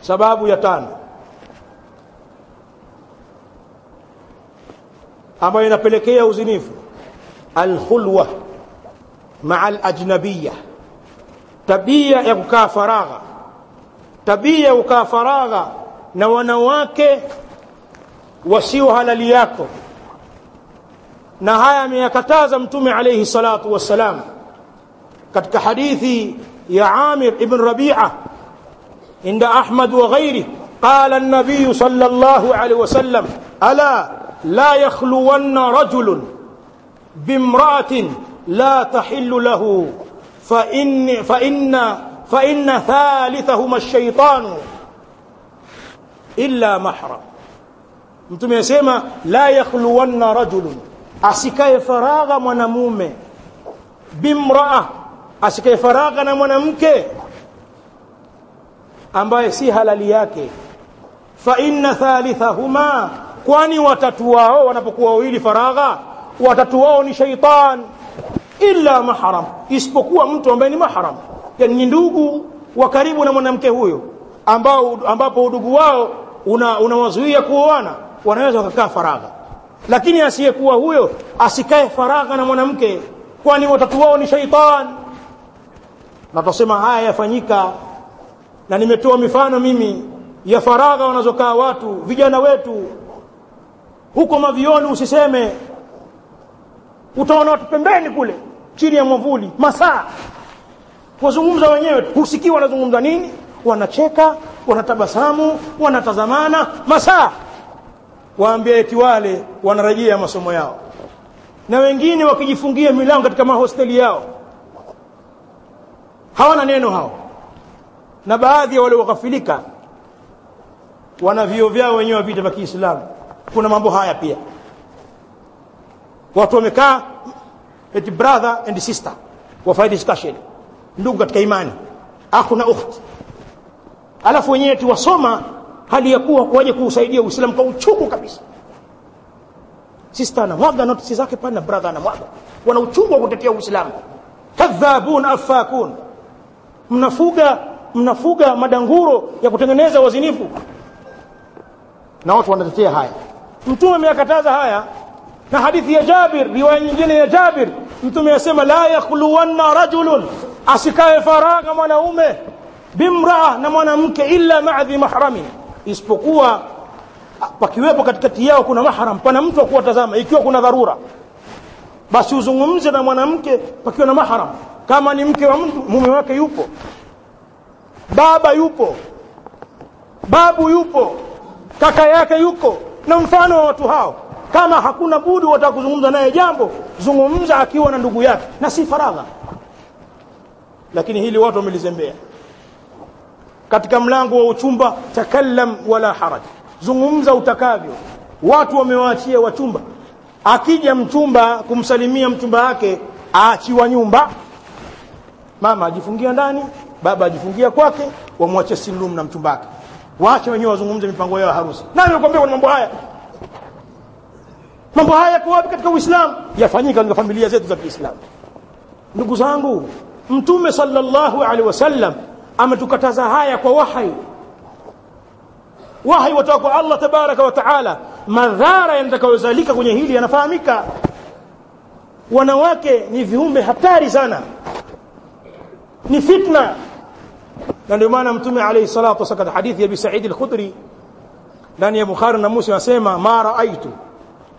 sababu ya tano ambayo inapelekea uzinifu alkhulwa maa alajnabiya tabia ya kukaa faragha tabia ya kukaa faragha na wanawake wasio halali yako na haya ameyakataza mtume alayhi salatu wassalam katika hadithi ya Amir ibn Rabi'a عند أحمد وغيره قال النبي صلى الله عليه وسلم ألا لا يخلون رجل بامرأة لا تحل له فإن فإن فإن ثالثهما الشيطان إلا محرم. mtume asema la yakhluwanna rajulun asikaye faragha mwanamume bimraa asikaye فراغ na mwanamke ambaye si halali yake. Fa inna thalithahuma kwani watatu wao wanapokuwa wawili faragha watatu wao ni shaitan. Illa mahram isipokuwa mtu ambaye ni mahram. Yani ni ndugu wa karibu na mwanamke huyo ambao ambapo udugu wao unawazuia una kuoana wanaweza wakakaa faragha. Lakini asiyekuwa huyo asikae faragha na mwanamke kwani watatu wao ni shaitan. Na tusema haya yafanyika na nimetoa mifano mimi ya faragha wanazokaa watu vijana wetu. Huko mavioni usiseme. Utaona watu pembeni kule chini ya mwavuli masaa. Wazungumza wenyewe husikii wanazungumza nini? Wanacheka wanatabasamu wanatazamana masaa. Waambia eti wale wanarejea masomo yao. Na wengine wakijifungia milango katika mahosteli yao. Hawana neno hao na baadhi ya wale waghafilika wana vio vyao wenyewe wa vita vya Kiislamu. Kuna mambo haya pia. Watu wamekaa eti brother and sister wafanya discussion. Ndugu katika imani. Akhu na ukhti. Alafu wenyewe eti wasoma hali ya kuwa kuwaje kuusaidia Uislamu kwa uchungu kabisa. Sister anamwaga notisi zake pale na brother anamwaga wana uchungu wa kutetea Uislamu. Kadhabun afakun. Mnafuga mnafuga madanguro ya kutengeneza wazinifu. Na watu wanatetea haya. Mtume ameyakataza haya. Na hadithi ya Jabir riwaya nyingine ya Jabir mtume asema la yakhluwanna rajulun asikae faragha mwanaume bimraa na mwanamke illa maadhi mahrami. Isipokuwa pakiwepo katikati yao kuna mahram pana mtu akuwatazama ikiwa kuna dharura. Basi uzungumze na mwanamke pakiwa na mahram. Kama ni mke wa mtu mume wake yupo baba yupo. Babu yupo. Kaka yake yuko. Na mfano wa watu hao. Kama hakuna budi wataka kuzungumza naye jambo zungumza akiwa na ndugu yake. Na si faragha. Lakini hili watu wamelizembea. Katika mlango wa uchumba takallam wala haraj. Zungumza utakavyo. Watu wamewaachia wachumba. Akija mchumba kumsalimia mchumba wake aachiwa nyumba. Mama ajifungia ndani baba ajifungia kwake wamwache silum na mchumbake. Waache wenyewe wazungumze mipango yao ya harusi. Nani amekwambia kuna mambo haya? Mambo haya yako wapi katika Uislamu? Yafanyika katika familia zetu za Kiislamu. Ndugu zangu mtume sallallahu alaihi wasallam ametukataza haya kwa wahai wahai watoka kwa Allah tabaraka wa taala. Madhara yatakayozalika kwenye hili yanafahamika. Wanawake ni viumbe hatari sana. Ni fitna na ndio maana mtume alayhi salatu wasallam hadithi ya Abi Sa'id al-Khudri ndani ya Bukhari na Muslim anasema ma raaitu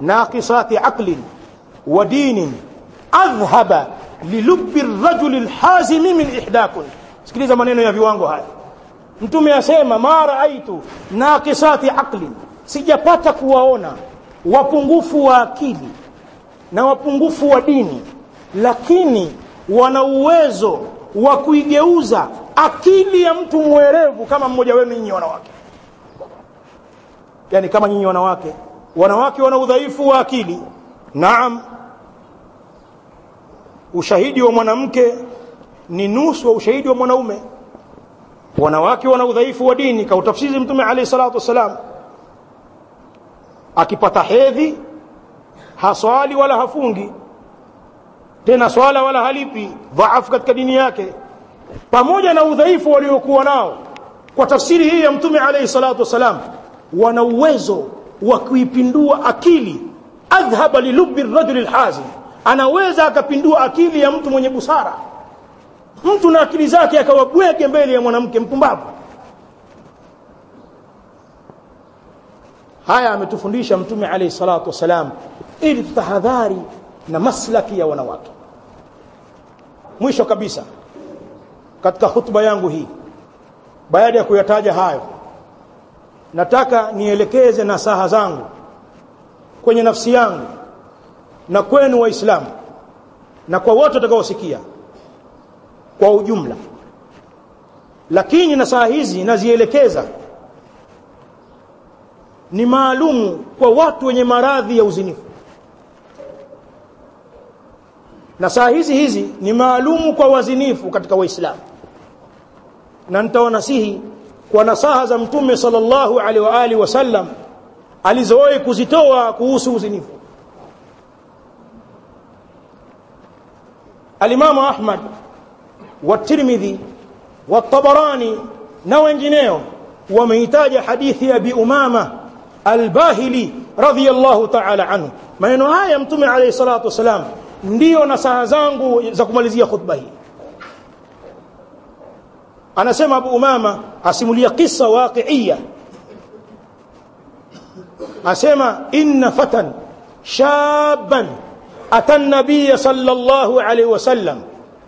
naqisati aqlin wa dinin adhhaba lilubbi ar-rajul al-hazim min ihdakun. Sikiliza maneno ya viwango haya. Mtume asema ma raaitu naqisati aqlin. Sijapata kuwaona wapungufu wa akili na wapungufu wa dini lakini wana uwezo wa kuigeuza akili ya mtu mwerevu kama mmoja wenu nyinyi wanawake. Yani kama nyinyi wanawake. Wanawake wana udhaifu wa akili. Naam. Ushahidi wa mwanamke ni nusu wa ushahidi wa mwanaume. Wanawake wana udhaifu wa dini. Kautafsiri mtume alayhi salatu wassalam. Akipata hedhi haswali wala hafungi. Tena swala wala halipi. Dhaafu katika dini yake pamoja na udhaifu waliokuwa nao. Kwa tafsiri hii ya mtume alayhi salatu wasalam wana uwezo wa kuipindua akili. Adhhaba lilubi rajuli lhazim anaweza akapindua akili ya mtu mwenye busara. Mtu na akili zake akawabweke mbele ya mwanamke mpumbavu. Haya ametufundisha mtume alayhi salatu wasalam ili tutahadhari na maslaki ya wanawake. Mwisho kabisa katika hutuba yangu hii. Baada ya kuyataja hayo nataka nielekeze nasaha zangu kwenye nafsi yangu na kwenu waislamu na kwa wote watakaosikia kwa ujumla. Lakini nasaha hizi nazielekeza ni maalumu kwa watu wenye maradhi ya uzinifu. Na saa hizi hizi ni maalumu kwa wazinifu katika waislamu na nitawanasihi kwa nasaha za mtume sallallahu alaihi wa alihi wasallam alizowahi kuzitoa kuhusu uzinifu alimamu ahmad watirmidhi watabarani na wengineo wameitaja hadithi ya abi umama albahili radhiyallahu ta'ala anhu maneno haya mtume alayhi salatu wasalam ndiyo nasaha zangu za kumalizia khutba hii anasema abu umama asimulia kisa waqiia asema inna fatan shaban ata nabiy sallallahu alayhi wasallam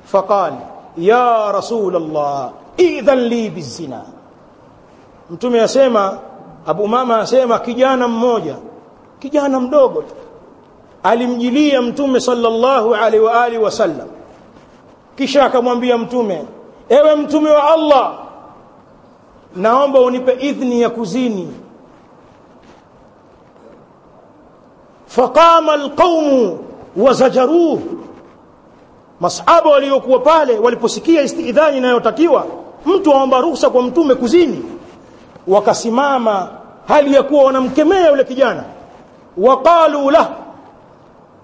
faqal ya rasul allah idhan li bizina. Mtume asema abu Umama asema kijana mmoja kijana mdogo alimjilia mtume sallallahu alaihi wa alihi wasallam kisha akamwambia mtume ewe mtume wa Allah naomba unipe idhni ya kuzini. Faqama alqaumu wazajaruh masahaba waliokuwa pale waliposikia istidhani inayotakiwa mtu aomba ruhusa kwa mtume kuzini. Wakasimama hali ya kuwa wanamkemea yule kijana. Waqalu lah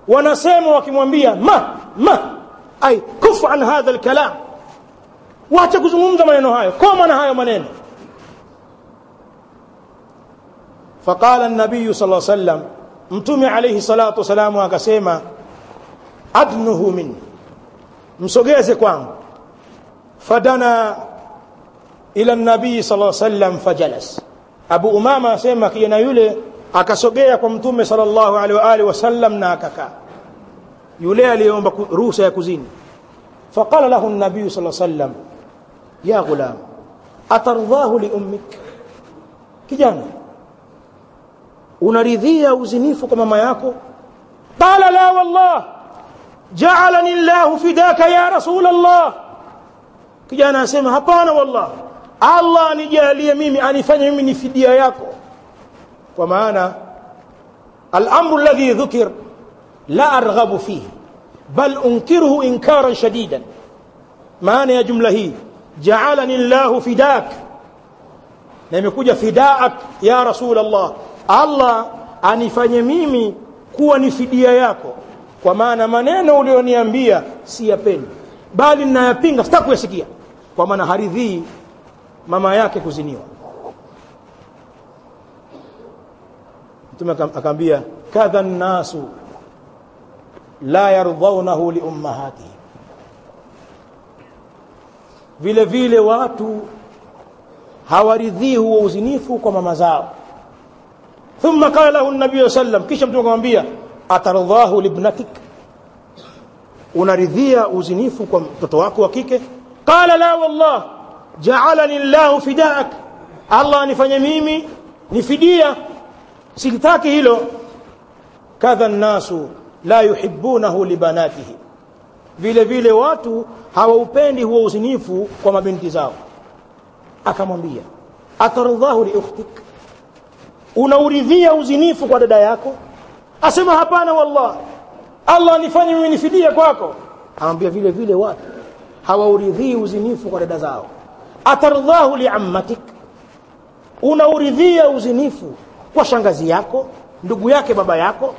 wanasema wakimwambia ma ma ay kufu an hadha alkalam wacha kuzungumza maneno hayo. Koma na hayo maneno. Faqala an-nabiy sallallahu alayhi wasallam mtume alayhi salatu wasalam akasema adnuhu minni msogeze kwangu. Fadana ila nabii sallallahu alayhi wasallam fajalas. Abu Umama asema kijana yule akasogea kwa mtume sallallahu alaihi wa alihi na akakaa. Yule aliyeomba ruhusa ya kuzini. Faqala lahu an-nabii sallallahu alayhi wasallam ya ghulam atardhahu li ummik kijana unaridhia uzinifu kwa mama yako qala la wallah ja'alani Allahu fidaka ya rasul Allah kijana asema hapana wallah Allah anijalie mimi anifanye mimi ni fidia yako kwa maana al-amru alladhi dhukir la arghabu fihi bal unkiruhu inkaran shadidan maana ya jumla hii ja'alani Allahu fidak. Na imekuja fidaak ya rasul Allah Allah anifanye mimi kuwa ni fidia yako. Kwa maana maneno ulioniambia si yapendi. Bali ninayapinga sitaki kuyasikia. Kwa maana haridhii mama yake kuziniwa. Mtume akamwambia kadha nnasu la yardhaunahu li ummahatihim vile vile watu hawaridhii huo uzinifu kwa mama zao thumma qala lahu an-nabiy sallam kisha mtume akamwambia atardhahu libnatik unaridhia uzinifu kwa mtoto wako wa kike qala la wallah ja'alani Allah fidaak Allah anifanye mimi nifidia silitaki hilo kadha nasu la yuhibbunahu libanatihi vile vile watu hawaupendi huo uzinifu kwa mabinti zao. Akamwambia atardhahu li ukhtik? Unauridhia uzinifu kwa dada yako? Asema hapana wallah Allah nifanye mimi nifidia kwako. Anamwambia vile vile watu hawauridhii uzinifu kwa dada zao. Atardhahu liammatik unauridhia uzinifu kwa shangazi yako ndugu yake baba yako?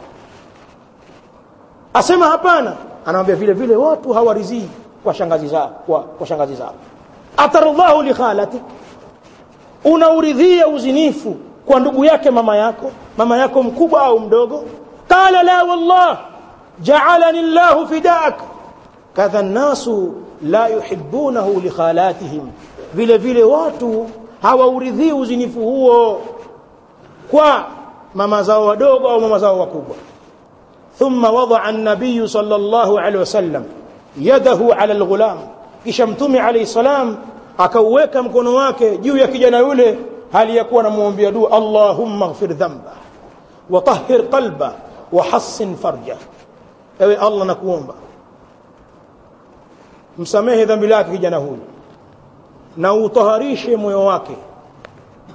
Asema hapana anamwambia vile vile watu hawarizii kwa shangazi zao kwa, kwa shangazi zao. Atardhahu li khalatik unauridhia uzinifu kwa ndugu yake mama yako mama yako mkubwa au mdogo. Qala la wallah ja'alani llahu fidak. Kadha nnasu la yuhibbunahu likhalatihim vile vile watu hawauridhii uzinifu huo kwa mama zao wadogo au mama zao wakubwa ثم وضع النبي صلى الله عليه وسلم يده على الغلام. كشمتومي عليه السلام؟ أكويك مكنواك جوية كجانا يولي. هل يكون مومبيا بيدو؟ اللهم اغفر ذنبه وطهر قلبه وحصن فرجه. أوي الله نكون با. مسميه ذنب لك كجانا هولي. نو طهريش مويواكي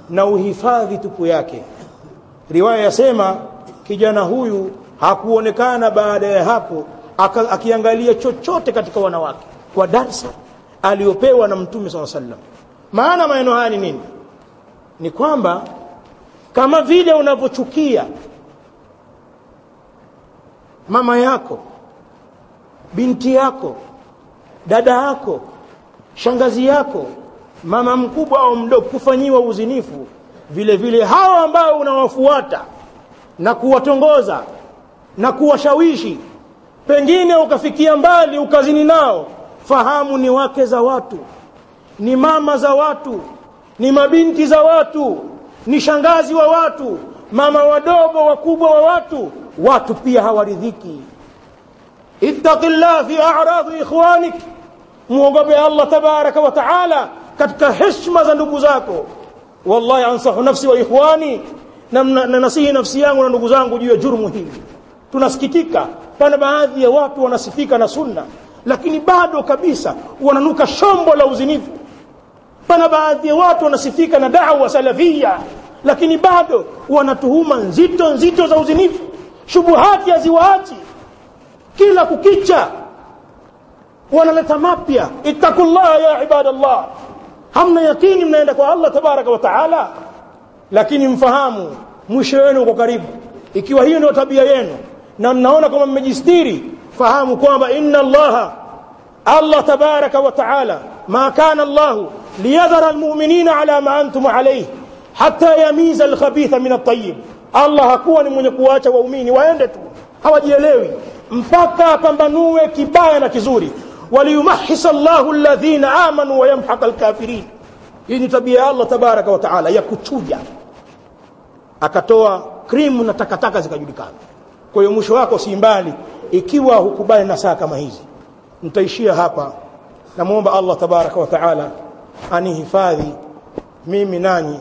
نو هفاذي تكوياك رواية سيما كي هولي. Hakuonekana baada ya hapo akiangalia chochote katika wanawake kwa darsa aliyopewa na mtume saa sallam maana maneno haya ni nini? Ni kwamba kama vile unavyochukia mama yako binti yako dada yako shangazi yako mama mkubwa au mdogo kufanyiwa uzinifu vile vile hao ambao unawafuata na kuwatongoza na kuwashawishi. Pengine ukafikia mbali ukazini nao fahamu ni wake za watu ni mama za watu ni mabinti za watu ni shangazi wa watu mama wadogo wakubwa wa watu. Watu pia hawaridhiki. Ittaqillah fi a'radi ikhwanik. Muogope Allah tabaraka wa taala katika heshima za ndugu zako. Wallahi ansahu nafsi wa ikhwani. Na nasihi nafsi yangu na ndugu zangu juu ya jurmu hili tunasikitika. Pana baadhi ya watu wanasifika na sunna lakini bado kabisa wananuka shombo la uzinifu. Pana baadhi ya watu wanasifika na da'wa salafia lakini bado wanatuhuma nzito nzito za uzinifu. Shubuhati haziwaachi. Kila kukicha wanaleta mapya. Ittaqullaha ya ibadallah. Hamna yakini mnaenda kwa Allah tabaraka wa taala. Lakini mfahamu mwisho wenu uko karibu. Ikiwa hiyo ndio tabia yenu na mnaona kama mmejistiri fahamu kwamba inna allaha Allah tabaraka wa taala ma kana Allah liyadhara almu'minina ala ma antum alayhi hatta yamiza alkhabitha min at-tayyib. Allah hakuwa ni mwenye kuacha waumini waende tu hawajielewi. Mpaka apambanue kibaya na kizuri. Waliyumahhisa Allahu alladhina amanu wa alkafirin. Hii ni tabia ya Allah tabaraka wa taala ya kuchuja. Akatoa krimu na takataka zikajulikana kwa hiyo mwisho wako si mbali ikiwa hukubali na saa kama hizi nitaishia hapa namuomba Allah tabaraka wa taala anihifadhi mimi nanyi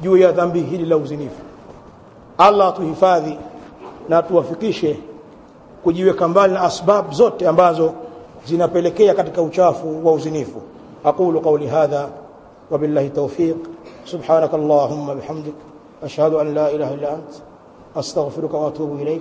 juu ya dhambi hili la uzinifu Allah atuhifadhi na tuwafikishe kujiweka mbali na asbab zote ambazo zinapelekea katika uchafu wa uzinifu aqulu qawli hadha wabillahi tawfiq subhanakallahumma bihamdik ashhadu an la ilaha illa ant astaghfiruka wa atubu ilayk